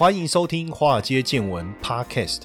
欢迎收听《华尔街见闻》Podcast。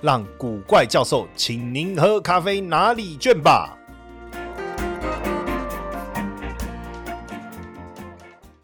让古怪教授请您喝咖啡拿礼券吧。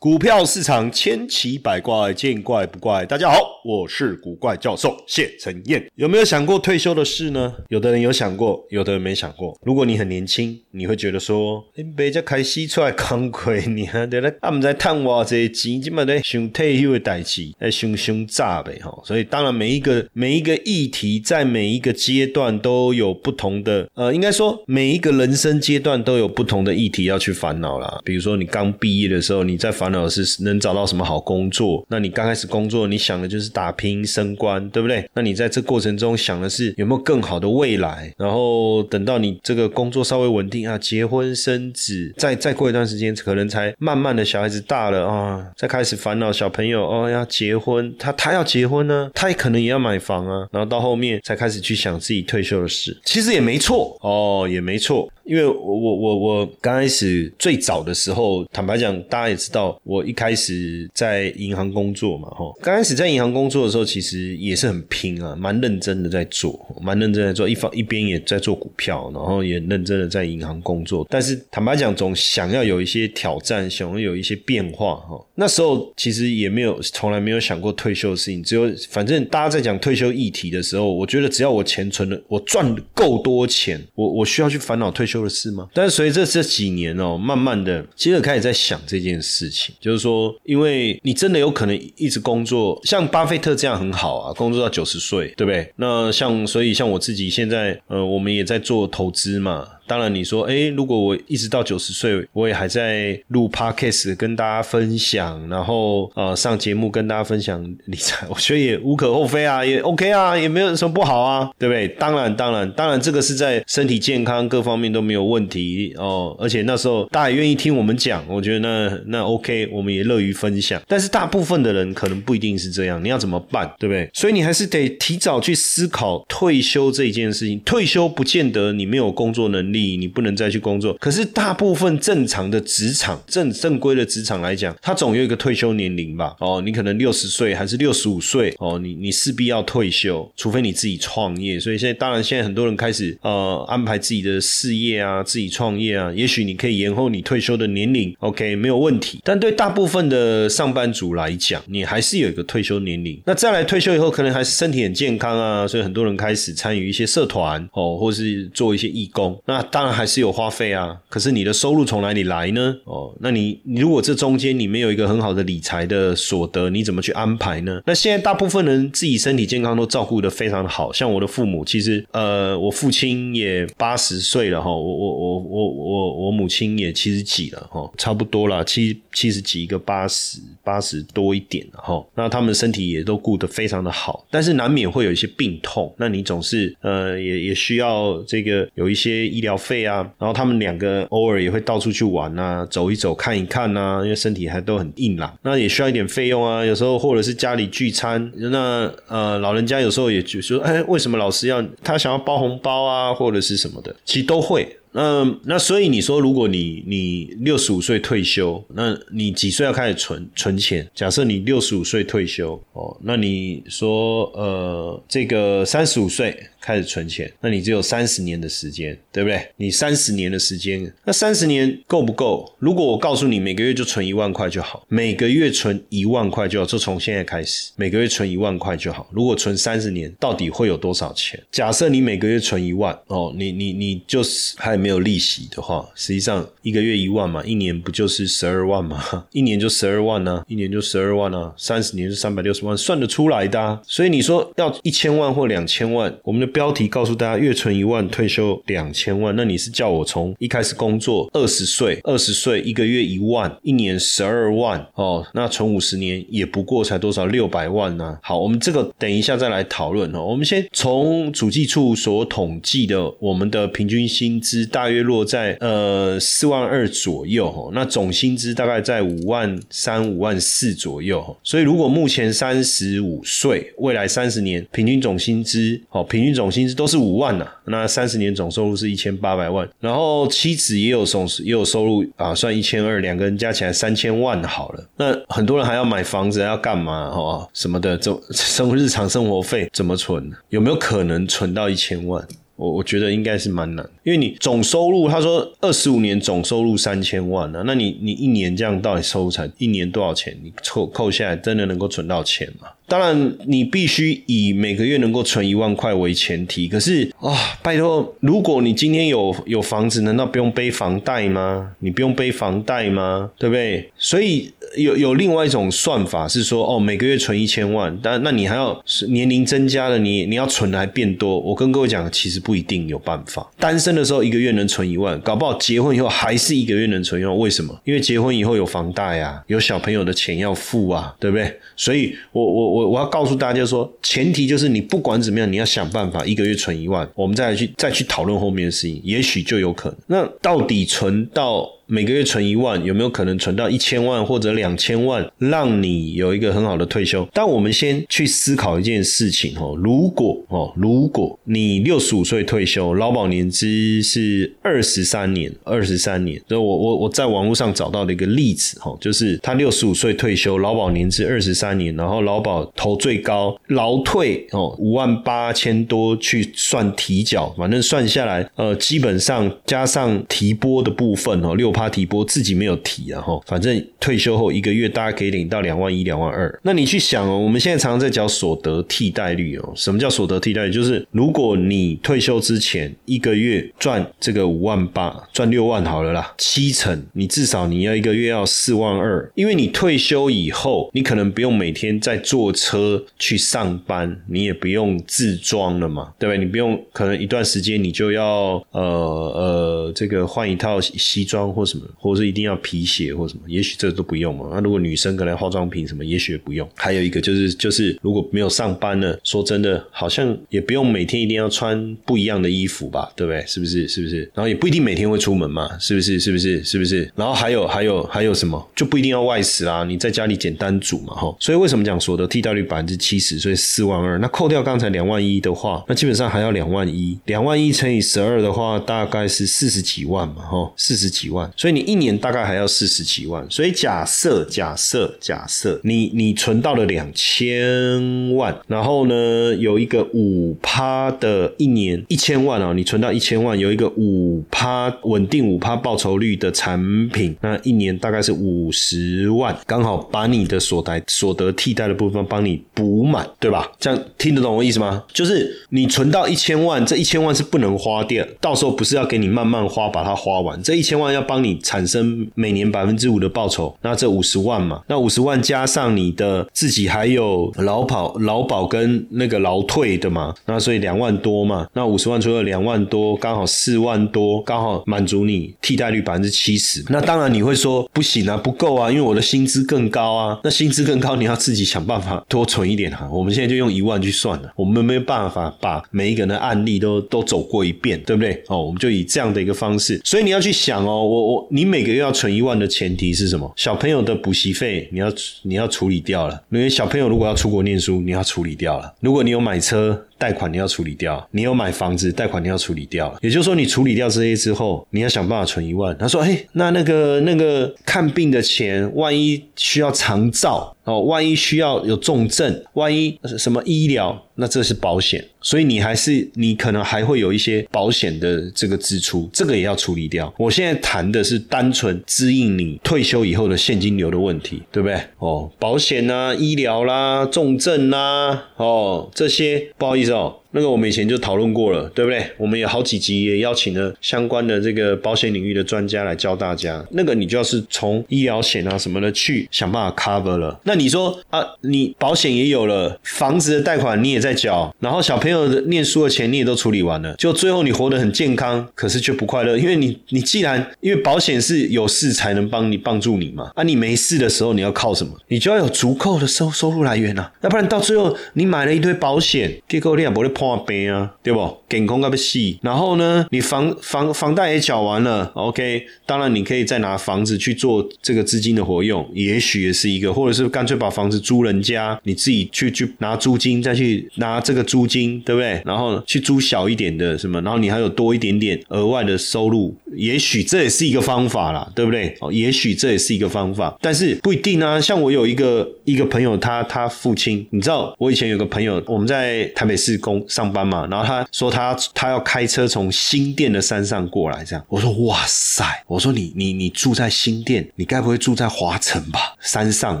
股票市场千奇百怪，见怪不怪。大家好，我是古怪教授谢承彦。有没有想过退休的事呢？有的人有想过，有的人没想过。如果你很年轻，你会觉得说，你别家开西出来扛鬼，你还得来，啊，们在探挖这些钱，基本在想退休的代志，哎想想炸呗哈。所以，当然每一个每一个议题，在每一个阶段都有不同的，呃，应该说每一个人生阶段都有不同的议题要去烦恼啦。比如说，你刚毕业的时候，你在烦。老师能找到什么好工作？那你刚开始工作，你想的就是打拼升官，对不对？那你在这过程中想的是有没有更好的未来？然后等到你这个工作稍微稳定啊，结婚生子，再再过一段时间，可能才慢慢的小孩子大了啊，再开始烦恼小朋友哦要结婚，他他要结婚呢，他也可能也要买房啊，然后到后面才开始去想自己退休的事，其实也没错哦，也没错。因为我我我我刚开始最早的时候，坦白讲，大家也知道，我一开始在银行工作嘛，哈，刚开始在银行工作的时候，其实也是很拼啊，蛮认真的在做，蛮认真在做，一方一边也在做股票，然后也认真的在银行工作。但是坦白讲，总想要有一些挑战，想要有一些变化，哈。那时候其实也没有，从来没有想过退休的事情，只有反正大家在讲退休议题的时候，我觉得只要我钱存了，我赚够多钱，我我需要去烦恼退休。休的事吗？但是随着这几年哦，慢慢的，接着开始在想这件事情，就是说，因为你真的有可能一直工作，像巴菲特这样很好啊，工作到九十岁，对不对？那像所以像我自己现在，呃，我们也在做投资嘛。当然，你说，哎，如果我一直到九十岁，我也还在录 podcast 跟大家分享，然后呃上节目跟大家分享理财，我觉得也无可厚非啊，也 OK 啊，也没有什么不好啊，对不对？当然，当然，当然，这个是在身体健康各方面都没有问题哦，而且那时候大家也愿意听我们讲，我觉得那那 OK，我们也乐于分享。但是大部分的人可能不一定是这样，你要怎么办，对不对？所以你还是得提早去思考退休这一件事情。退休不见得你没有工作能力。你你不能再去工作，可是大部分正常的职场正正规的职场来讲，它总有一个退休年龄吧？哦，你可能六十岁还是六十五岁哦，你你势必要退休，除非你自己创业。所以现在当然现在很多人开始呃安排自己的事业啊，自己创业啊，也许你可以延后你退休的年龄，OK 没有问题。但对大部分的上班族来讲，你还是有一个退休年龄。那再来退休以后，可能还是身体很健康啊，所以很多人开始参与一些社团哦，或是做一些义工。那当然还是有花费啊，可是你的收入从哪里来呢？哦，那你如果这中间你没有一个很好的理财的所得，你怎么去安排呢？那现在大部分人自己身体健康都照顾的非常的好，像我的父母，其实呃，我父亲也八十岁了哈，我我我我我我母亲也七十几了哈，差不多了七七十几一个八十八十多一点哈，那他们身体也都顾得非常的好，但是难免会有一些病痛，那你总是呃也也需要这个有一些医疗。费啊，然后他们两个偶尔也会到处去玩啊，走一走，看一看啊，因为身体还都很硬朗，那也需要一点费用啊。有时候或者是家里聚餐，那呃老人家有时候也就说，哎，为什么老师要他想要包红包啊，或者是什么的，其实都会。嗯，那所以你说，如果你你六十五岁退休，那你几岁要开始存存钱？假设你六十五岁退休哦，那你说呃，这个三十五岁开始存钱，那你只有三十年的时间，对不对？你三十年的时间，那三十年够不够？如果我告诉你每个月就存一万块就好，每个月存一万块就好，就从现在开始，每个月存一万块就好。如果存三十年，到底会有多少钱？假设你每个月存一万哦，你你你就是还。没有利息的话，实际上一个月一万嘛，一年不就是十二万嘛？一年就十二万呢，一年就十二万啊，三十年是三百六十万，算得出来的。所以你说要一千万或两千万，我们的标题告诉大家，月存一万，退休两千万。那你是叫我从一开始工作二十岁，二十岁一个月一万，一年十二万哦，那存五十年也不过才多少六百万呢？好，我们这个等一下再来讨论哦。我们先从主计处所统计的，我们的平均薪资大约落在呃四万二左右哦，那总薪资大概在五万三、五万四左右。所以如果目前三十五岁，未来三十年平均总薪资，哦，平均总总薪资都是五万呐，那三十年总收入是一千八百万，然后妻子也有总也有收入啊，算一千二，两个人加起来三千万好了。那很多人还要买房子，要干嘛？哦，什么的，这生活日常生活费怎么存？有没有可能存到一千万？我我觉得应该是蛮难，因为你总收入，他说二十五年总收入三千万呢，那你你一年这样到底收成一年多少钱？你扣扣下来，真的能够存到钱吗？当然，你必须以每个月能够存一万块为前提。可是啊，拜托，如果你今天有有房子，难道不用背房贷吗？你不用背房贷吗？对不对？所以有有另外一种算法是说，哦，每个月存一千万，但那你还要年龄增加了，你你要存的还变多。我跟各位讲，其实不一定有办法。单身的时候一个月能存一万，搞不好结婚以后还是一个月能存一万。为什么？因为结婚以后有房贷啊，有小朋友的钱要付啊，对不对？所以我我我。我要告诉大家说，前提就是你不管怎么样，你要想办法一个月存一万，我们再来去再去讨论后面的事情，也许就有可能。那到底存到？每个月存一万，有没有可能存到一千万或者两千万，让你有一个很好的退休？但我们先去思考一件事情哦，如果哦，如果你六十五岁退休，劳保年资是二十三年，二十三年，所以我我我在网络上找到的一个例子哦，就是他六十五岁退休，劳保年资二十三年，然后劳保投最高，劳退哦五万八千多去算提缴，反正算下来，呃，基本上加上提拨的部分哦，六趴。提拨自己没有提啊哈，反正退休后一个月大家可以领到两万一、两万二。那你去想哦，我们现在常常在讲所得替代率哦，什么叫所得替代率？就是如果你退休之前一个月赚这个五万八，赚六万好了啦，七成你至少你要一个月要四万二，因为你退休以后，你可能不用每天在坐车去上班，你也不用自装了嘛，对不对？你不用可能一段时间你就要呃呃这个换一套西装或。或什么，或者是一定要皮鞋或什么？也许这都不用嘛。那如果女生可能化妆品什么，也许也不用。还有一个就是，就是如果没有上班呢，说真的，好像也不用每天一定要穿不一样的衣服吧？对不对？是不是？是不是？然后也不一定每天会出门嘛？是不是？是不是？是不是？然后还有还有还有什么？就不一定要外食啦，你在家里简单煮嘛，哈。所以为什么讲所得替代率百分之七十？所以四万二，那扣掉刚才两万一的话，那基本上还要两万一。两万一乘以十二的话，大概是四十几万嘛，哈，四十几万。所以你一年大概还要四十几万，所以假设假设假设你你存到了两千万，然后呢有一个五趴的一年一千万啊，你存到一千万，有一个五趴稳定五趴报酬率的产品，那一年大概是五十万，刚好把你的所得所得替代的部分帮你补满，对吧？这样听得懂我意思吗？就是你存到一千万，这一千万是不能花掉，到时候不是要给你慢慢花把它花完，这一千万要帮你。产生每年百分之五的报酬，那这五十万嘛，那五十万加上你的自己还有劳保、劳保跟那个劳退的嘛，那所以两万多嘛，那五十万除了两万多，刚好四万多，刚好满足你替代率百分之七十。那当然你会说不行啊，不够啊，因为我的薪资更高啊。那薪资更高，你要自己想办法多存一点哈。我们现在就用一万去算了，我们没有办法把每一个人的案例都都走过一遍，对不对？哦，我们就以这样的一个方式。所以你要去想哦，我你每个月要存一万的前提是什么？小朋友的补习费你要你要处理掉了，因为小朋友如果要出国念书，你要处理掉了。如果你有买车贷款，你要处理掉；你有买房子贷款，你要处理掉。也就是说，你处理掉这些之后，你要想办法存一万。他说：“哎，那那个那个看病的钱，万一需要长照。”哦，万一需要有重症，万一什么医疗，那这是保险，所以你还是你可能还会有一些保险的这个支出，这个也要处理掉。我现在谈的是单纯支应你退休以后的现金流的问题，对不对？哦，保险啊，医疗啦，重症啦，哦，这些不好意思哦。那个我们以前就讨论过了，对不对？我们有好几集也邀请了相关的这个保险领域的专家来教大家。那个你就要是从医疗险啊什么的去想办法 cover 了。那你说啊，你保险也有了，房子的贷款你也在缴，然后小朋友的念书的钱你也都处理完了，就最后你活得很健康，可是却不快乐，因为你你既然因为保险是有事才能帮你帮助你嘛，啊，你没事的时候你要靠什么？你就要有足够的收收入来源啊，要不然到最后你买了一堆保险，结果你也不会破病啊，对不？健康个不细，然后呢，你房房房贷也缴完了，OK，当然你可以再拿房子去做这个资金的活用，也许也是一个，或者是干脆把房子租人家，你自己去去拿租金，再去拿这个租金，对不对？然后去租小一点的什么，然后你还有多一点点额外的收入，也许这也是一个方法啦，对不对？哦，也许这也是一个方法，但是不一定啊。像我有一个一个朋友，他他父亲，你知道，我以前有个朋友，我们在台北市工上班嘛，然后他说他他要开车从新店的山上过来，这样，我说哇塞，我说你你你住在新店，你该不会住在华城吧？山上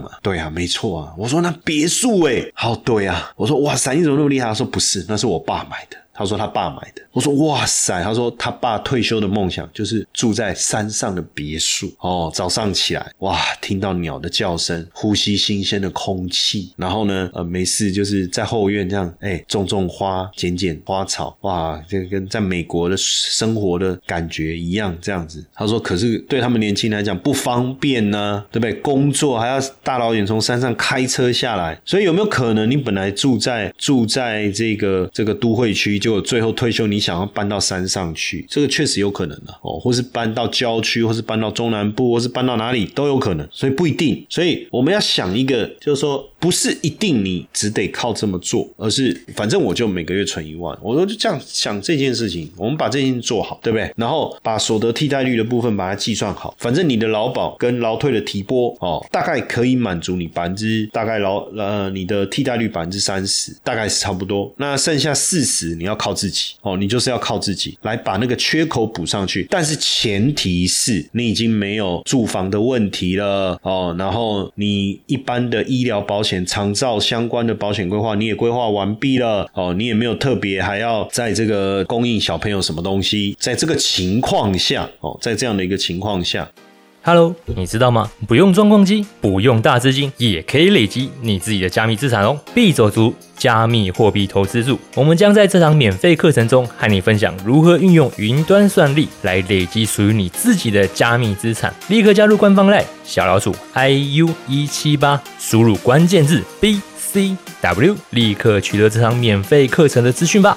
嘛，对啊，没错啊。我说那别墅哎，好对啊。我说哇塞，你怎么那么厉害？他说不是，那是我爸买的。他说他爸买的，我说哇塞，他说他爸退休的梦想就是住在山上的别墅哦。早上起来哇，听到鸟的叫声，呼吸新鲜的空气，然后呢，呃，没事就是在后院这样，哎，种种花，剪剪花草，哇，这跟在美国的生活的感觉一样，这样子。他说，可是对他们年轻来讲不方便呢，对不对？工作还要大老远从山上开车下来，所以有没有可能你本来住在住在这个这个都会区？结果最后退休，你想要搬到山上去，这个确实有可能的哦，或是搬到郊区，或是搬到中南部，或是搬到哪里都有可能，所以不一定。所以我们要想一个，就是说。不是一定你只得靠这么做，而是反正我就每个月存一万，我说就这样想这件事情。我们把这件事做好，对不对？然后把所得替代率的部分把它计算好，反正你的劳保跟劳退的提拨哦，大概可以满足你百分之大概劳呃你的替代率百分之三十，大概是差不多。那剩下四十你要靠自己哦，你就是要靠自己来把那个缺口补上去。但是前提是你已经没有住房的问题了哦，然后你一般的医疗保险。长照相关的保险规划你也规划完毕了哦，你也没有特别还要在这个供应小朋友什么东西，在这个情况下哦，在这样的一个情况下。Hello，你知道吗？不用装矿机，不用大资金，也可以累积你自己的加密资产哦。币走族加密货币投资组，我们将在这堂免费课程中和你分享如何运用云端算力来累积属于你自己的加密资产。立刻加入官方 Line 小老鼠 iu 一七八，输入关键字 bcw，立刻取得这堂免费课程的资讯吧。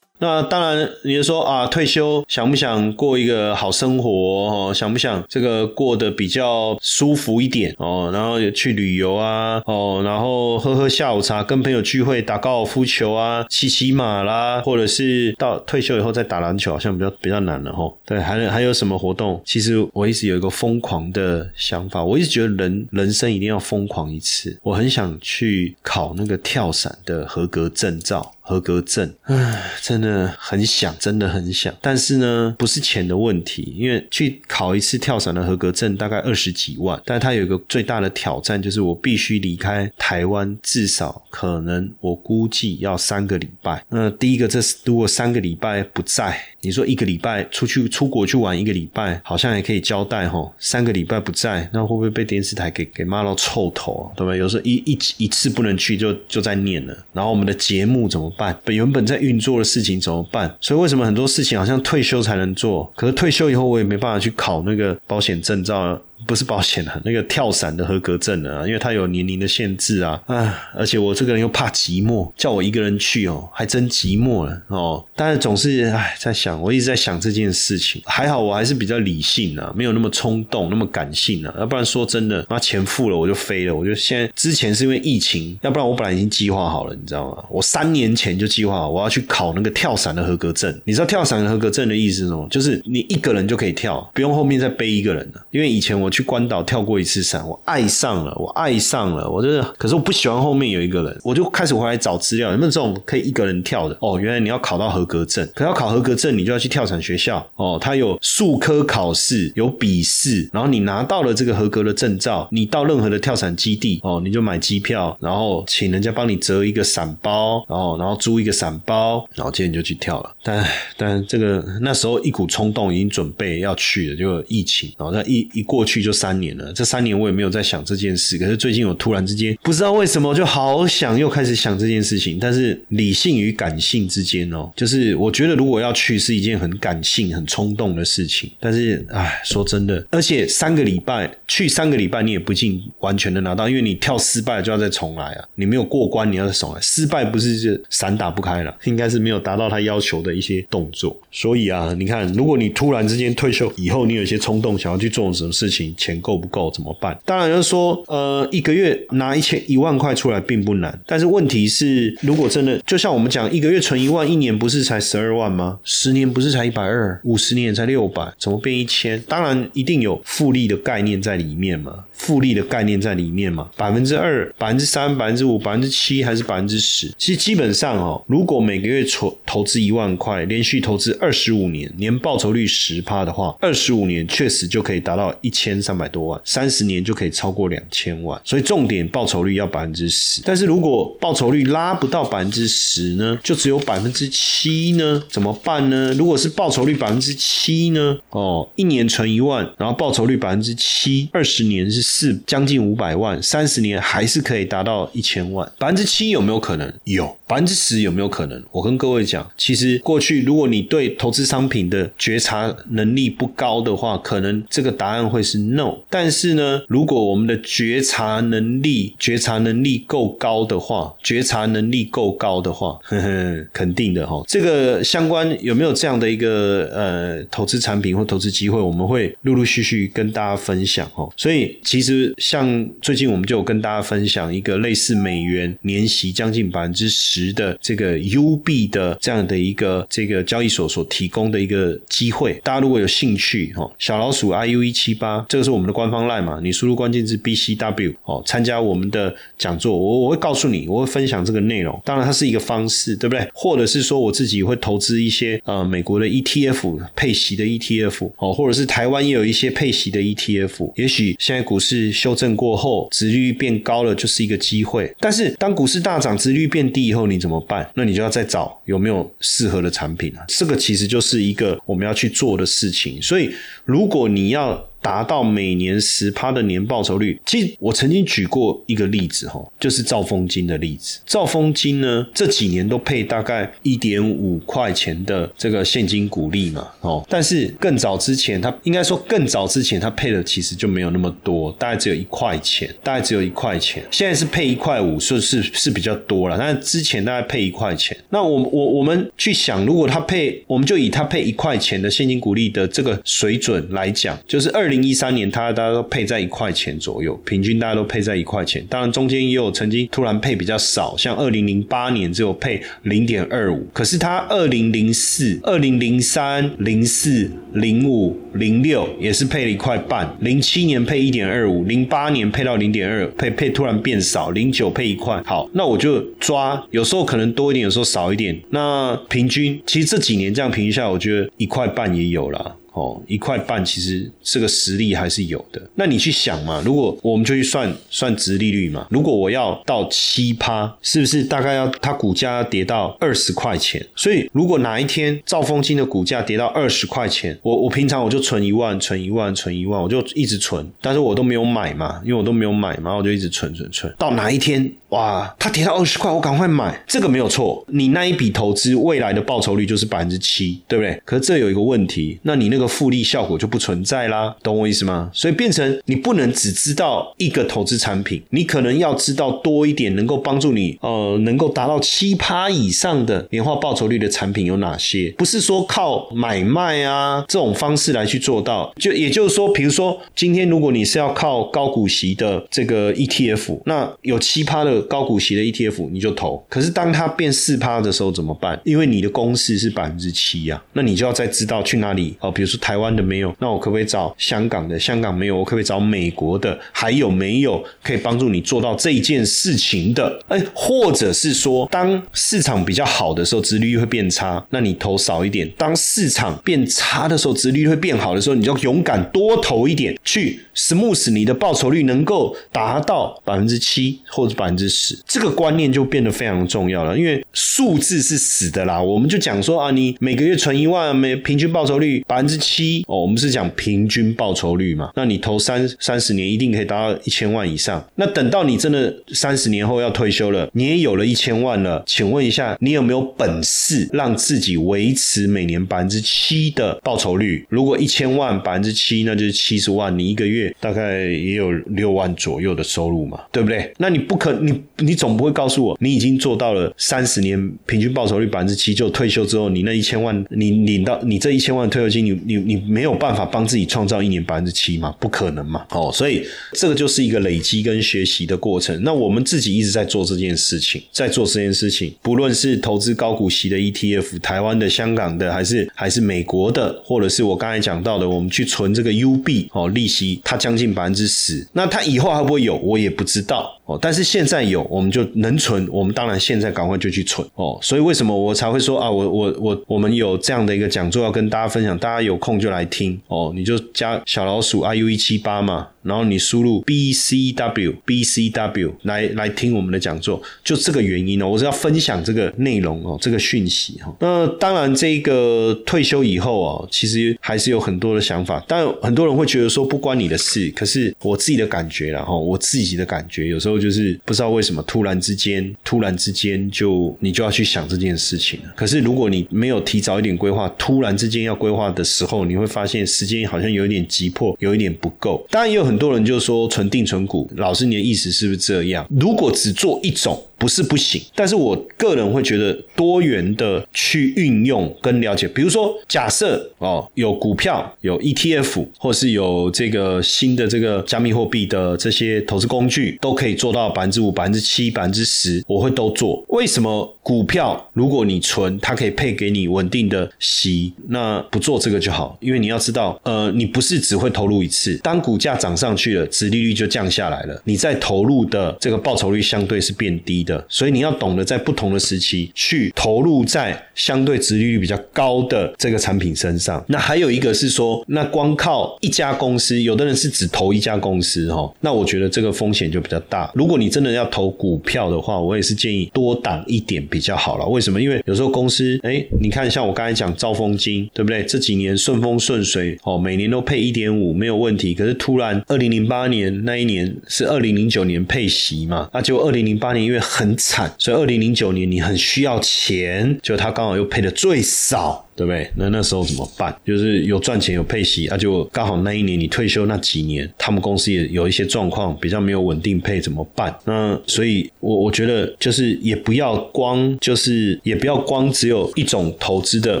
那当然，你就说啊，退休想不想过一个好生活哦？想不想这个过得比较舒服一点哦？然后去旅游啊哦，然后喝喝下午茶，跟朋友聚会，打高尔夫球啊，骑骑马啦，或者是到退休以后再打篮球，好像比较比较难了哈。对，还有还有什么活动？其实我一直有一个疯狂的想法，我一直觉得人人生一定要疯狂一次。我很想去考那个跳伞的合格证照。合格证，唉，真的很想，真的很想。但是呢，不是钱的问题，因为去考一次跳伞的合格证大概二十几万。但它有一个最大的挑战，就是我必须离开台湾，至少可能我估计要三个礼拜。那第一个，这是如果三个礼拜不在，你说一个礼拜出去出国去玩一个礼拜，好像也可以交代吼。三个礼拜不在，那会不会被电视台给给骂到臭头啊？对不对？有时候一一一次不能去，就就在念了。然后我们的节目怎么？办本原本在运作的事情怎么办？所以为什么很多事情好像退休才能做？可是退休以后我也没办法去考那个保险证照。不是保险的，那个跳伞的合格证啊，因为它有年龄的限制啊，啊，而且我这个人又怕寂寞，叫我一个人去哦，还真寂寞了哦。但是总是哎，在想，我一直在想这件事情。还好我还是比较理性啊，没有那么冲动，那么感性啊。要不然说真的，那钱付了我就飞了。我就现在之前是因为疫情，要不然我本来已经计划好了，你知道吗？我三年前就计划好我要去考那个跳伞的合格证。你知道跳伞的合格证的意思是什么？就是你一个人就可以跳，不用后面再背一个人了。因为以前我。去关岛跳过一次伞，我爱上了，我爱上了，我真的。可是我不喜欢后面有一个人，我就开始回来找资料，有没有这种可以一个人跳的？哦，原来你要考到合格证，可要考合格证，你就要去跳伞学校哦。他有数科考试，有笔试，然后你拿到了这个合格的证照，你到任何的跳伞基地哦，你就买机票，然后请人家帮你折一个伞包，然后然后租一个伞包，然后接着你就去跳了。但但这个那时候一股冲动，已经准备要去了，就疫情，然后那一一过去就三年了。这三年我也没有在想这件事，可是最近我突然之间不知道为什么就好想又开始想这件事情。但是理性与感性之间哦，就是我觉得如果要去是一件很感性、很冲动的事情。但是唉，说真的，而且三个礼拜去三个礼拜，你也不尽完全的拿到，因为你跳失败就要再重来啊。你没有过关，你要再重来。失败不是就伞打不开了，应该是没有达到他要求的一些动作。所以啊，你看，如果你突然之间退休以后，你有一些冲动想要去做什么事情，钱够不够怎么办？当然就是说，呃，一个月拿一千一万块出来并不难，但是问题是，如果真的就像我们讲，一个月存一万，一年不是才十二万吗？十年不是才一百二，五十年才六百，怎么变一千？当然一定有复利的概念在里面嘛，复利的概念在里面嘛，百分之二、百分之三、百分之五、百分之七还是百分之十？其实基本上哦，如果每个月存投资一万块，连续投资二十五年，年报酬率十趴的话，二十五年确实就可以达到一千三百多万，三十年就可以超过两千万。所以重点报酬率要百分之十，但是如果报酬率拉不到百分之十呢，就只有百分之七呢，怎么办呢？如果是报酬率百分之七呢？哦，一年存一万，然后报酬率百分之七，二十年是是，将近五百万，三十年还是可以达到一千万。百分之七有没有可能？有。百分之十有没有可能？我跟各位讲，其实过去如果你对投资商品的觉察能力不高的话，可能这个答案会是 no。但是呢，如果我们的觉察能力、觉察能力够高的话，觉察能力够高的话，呵呵，肯定的哈。这个相关有没有这样的一个呃投资产品或投资机会，我们会陆陆续续跟大家分享哈。所以其实像最近我们就有跟大家分享一个类似美元年息将近百分之十。值的这个 U 币的这样的一个这个交易所所提供的一个机会，大家如果有兴趣哦，小老鼠 I U 一七八，这个是我们的官方 line 嘛，你输入关键字 B C W 哦，参加我们的讲座，我我会告诉你，我会分享这个内容。当然，它是一个方式，对不对？或者是说我自己会投资一些呃美国的 ETF 配息的 ETF 哦，或者是台湾也有一些配息的 ETF。也许现在股市修正过后，值率变高了，就是一个机会。但是当股市大涨，值率变低以后，你怎么办？那你就要再找有没有适合的产品啊。这个其实就是一个我们要去做的事情。所以，如果你要达到每年十趴的年报酬率，其实我曾经举过一个例子哈，就是兆丰金的例子。兆丰金呢这几年都配大概一点五块钱的这个现金股利嘛，哦，但是更早之前，它应该说更早之前它配的其实就没有那么多，大概只有一块钱，大概只有一块钱。现在是配一块五，是是是比较多了，但是之前大概配一块钱。那我我我们去想，如果它配，我们就以它配一块钱的现金股利的这个水准来讲，就是二。零一三年，它大家都配在一块钱左右，平均大家都配在一块钱。当然，中间也有曾经突然配比较少，像二零零八年只有配零点二五。可是它二零零四、二零零三、零四、零五、零六也是配了一块半。零七年配一点二五，零八年配到零点二，配配突然变少。零九配一块，好，那我就抓，有时候可能多一点，有时候少一点。那平均，其实这几年这样平均下，我觉得一块半也有了。哦，一块半其实这个实力还是有的。那你去想嘛，如果我们就去算算值利率嘛，如果我要到七趴，是不是大概要它股价要跌到二十块钱？所以如果哪一天兆丰金的股价跌到二十块钱，我我平常我就存一万，存一万，存一万，我就一直存，但是我都没有买嘛，因为我都没有买嘛，我就一直存存存。到哪一天哇，它跌到二十块，我赶快买，这个没有错。你那一笔投资未来的报酬率就是百分之七，对不对？可是这有一个问题，那你那个。个复利效果就不存在啦，懂我意思吗？所以变成你不能只知道一个投资产品，你可能要知道多一点，能够帮助你呃，能够达到七趴以上的年化报酬率的产品有哪些？不是说靠买卖啊这种方式来去做到。就也就是说，比如说今天如果你是要靠高股息的这个 ETF，那有七趴的高股息的 ETF 你就投。可是当它变四趴的时候怎么办？因为你的公式是百分之七呀，那你就要再知道去哪里哦，比如说。台湾的没有，那我可不可以找香港的？香港没有，我可不可以找美国的？还有没有可以帮助你做到这件事情的？哎，或者是说，当市场比较好的时候，殖利率会变差，那你投少一点；当市场变差的时候，殖利率会变好的时候，你就勇敢多投一点，去 smooth 你的报酬率能够达到百分之七或者百分之十。这个观念就变得非常重要了，因为数字是死的啦。我们就讲说啊，你每个月存一万，每平均报酬率百分之七哦，我们是讲平均报酬率嘛。那你投三三十年，一定可以达到一千万以上。那等到你真的三十年后要退休了，你也有了一千万了，请问一下，你有没有本事让自己维持每年百分之七的报酬率？如果一千万百分之七，那就是七十万，你一个月大概也有六万左右的收入嘛，对不对？那你不可，你你总不会告诉我，你已经做到了三十年平均报酬率百分之七，就退休之后，你那一千万，你领到你这一千万退休金，你你你没有办法帮自己创造一年百分之七吗？不可能嘛！哦，所以这个就是一个累积跟学习的过程。那我们自己一直在做这件事情，在做这件事情，不论是投资高股息的 ETF，台湾的、香港的，还是还是美国的，或者是我刚才讲到的，我们去存这个 UB 哦，利息它将近百分之十，那它以后还会不会有，我也不知道哦。但是现在有，我们就能存，我们当然现在赶快就去存哦。所以为什么我才会说啊，我我我我们有这样的一个讲座要跟大家分享，大家有空就来听哦，你就加小老鼠 iu 一七八嘛。然后你输入 B C W B C W 来来听我们的讲座，就这个原因呢，我是要分享这个内容哦，这个讯息哈。那当然，这个退休以后哦，其实还是有很多的想法。但很多人会觉得说不关你的事，可是我自己的感觉然后我自己的感觉有时候就是不知道为什么突然之间，突然之间就你就要去想这件事情了。可是如果你没有提早一点规划，突然之间要规划的时候，你会发现时间好像有一点急迫，有一点不够。当然也有很。很多人就说存定存股，老师你的意思是不是这样？如果只做一种。不是不行，但是我个人会觉得多元的去运用跟了解，比如说假设哦有股票、有 ETF，或是有这个新的这个加密货币的这些投资工具，都可以做到百分之五、百分之七、百分之十，我会都做。为什么股票如果你存，它可以配给你稳定的息，那不做这个就好？因为你要知道，呃，你不是只会投入一次，当股价涨上去了，殖利率就降下来了，你在投入的这个报酬率相对是变低的。所以你要懂得在不同的时期去投入在相对值利率比较高的这个产品身上。那还有一个是说，那光靠一家公司，有的人是只投一家公司哈，那我觉得这个风险就比较大。如果你真的要投股票的话，我也是建议多挡一点比较好了。为什么？因为有时候公司，哎，你看像我刚才讲兆丰金，对不对？这几年顺风顺水哦，每年都配一点五没有问题。可是突然二零零八年那一年是二零零九年配息嘛，那就二零零八年因为很很惨，所以二零零九年你很需要钱，就他刚好又配的最少。对不对？那那时候怎么办？就是有赚钱有配息，啊，就刚好那一年你退休那几年，他们公司也有一些状况，比较没有稳定配，怎么办？那所以，我我觉得就是也不要光就是也不要光只有一种投资的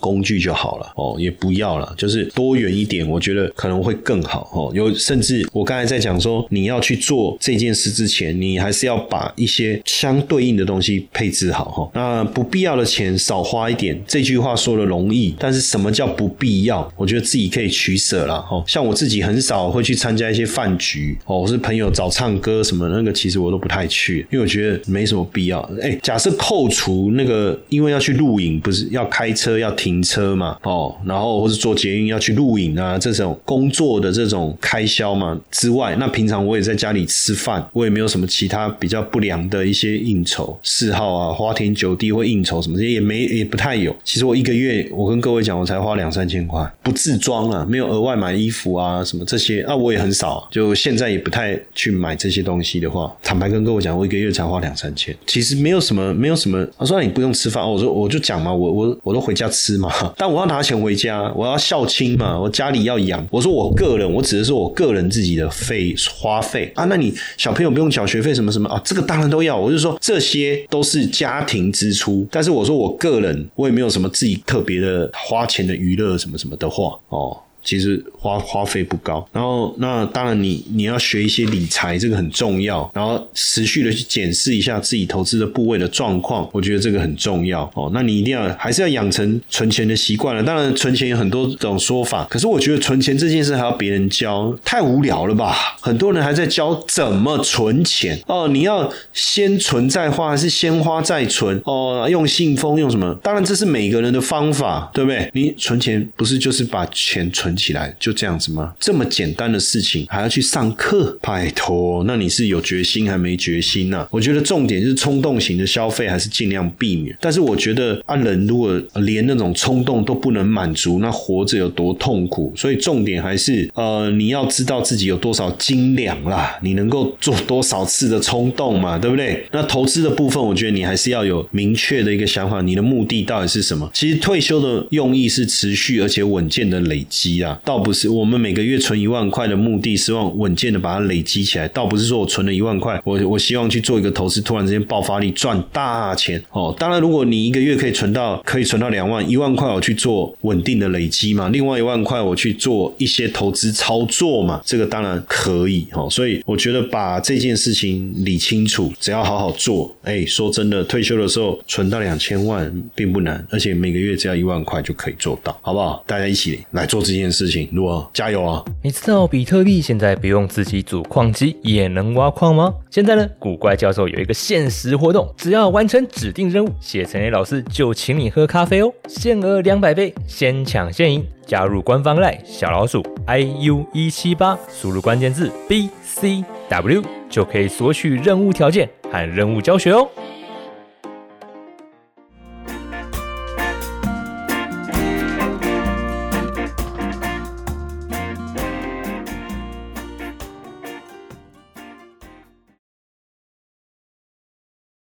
工具就好了哦，也不要了，就是多元一点，我觉得可能会更好哦。有甚至我刚才在讲说，你要去做这件事之前，你还是要把一些相对应的东西配置好哈。那不必要的钱少花一点，这句话说的容。易但是什么叫不必要？我觉得自己可以取舍了哦。像我自己很少会去参加一些饭局哦，我是朋友找唱歌什么那个，其实我都不太去，因为我觉得没什么必要。哎，假设扣除那个，因为要去录影，不是要开车要停车嘛？哦，然后或是坐捷运要去录影啊，这种工作的这种开销嘛之外，那平常我也在家里吃饭，我也没有什么其他比较不良的一些应酬嗜好啊，花天酒地或应酬什么这些也没也不太有。其实我一个月。我跟各位讲，我才花两三千块，不自装啊，没有额外买衣服啊，什么这些啊，我也很少，就现在也不太去买这些东西的话，坦白跟各位讲，我一个月才花两三千，其实没有什么，没有什么。他说你不用吃饭，我说我就讲嘛，我我我都回家吃嘛，但我要拿钱回家，我要孝亲嘛，我家里要养。我说我个人，我只是说我个人自己的费花费啊，那你小朋友不用缴学费什么什么啊，这个当然都要。我就说这些都是家庭支出，但是我说我个人，我也没有什么自己特别的。花钱的娱乐什么什么的话，哦。其实花花费不高。然后那当然你你要学一些理财，这个很重要。然后持续的去检视一下自己投资的部位的状况，我觉得这个很重要哦。那你一定要还是要养成存钱的习惯了。当然存钱有很多种说法，可是我觉得存钱这件事还要别人教，太无聊了吧？很多人还在教怎么存钱哦，你要先存再花，还是先花再存？哦，用信封用什么？当然这是每个人的方法，对不对？你存钱不是就是把钱存起来就这样子吗？这么简单的事情还要去上课？拜托，那你是有决心还没决心呢？我觉得重点是冲动型的消费还是尽量避免。但是我觉得啊，人如果连那种冲动都不能满足，那活着有多痛苦？所以重点还是呃，你要知道自己有多少斤两啦，你能够做多少次的冲动嘛，对不对？那投资的部分，我觉得你还是要有明确的一个想法，你的目的到底是什么？其实退休的用意是持续而且稳健的累积啊，倒不是我们每个月存一万块的目的，希望稳健的把它累积起来，倒不是说我存了一万块，我我希望去做一个投资，突然之间爆发力赚大钱哦。当然，如果你一个月可以存到可以存到两万，一万块我去做稳定的累积嘛，另外一万块我去做一些投资操作嘛，这个当然可以哦。所以我觉得把这件事情理清楚，只要好好做，哎，说真的，退休的时候存到两千万并不难，而且每个月只要一万块就可以做到，好不好？大家一起来做这件事情，如果加油啊！你知道比特币现在不用自己组矿机也能挖矿吗？现在呢，古怪教授有一个限时活动，只要完成指定任务，谢承彦老师就请你喝咖啡哦，限额两百杯，先抢先赢。加入官方赖小老鼠 i u 一七八，输入关键字 b c w 就可以索取任务条件和任务教学哦。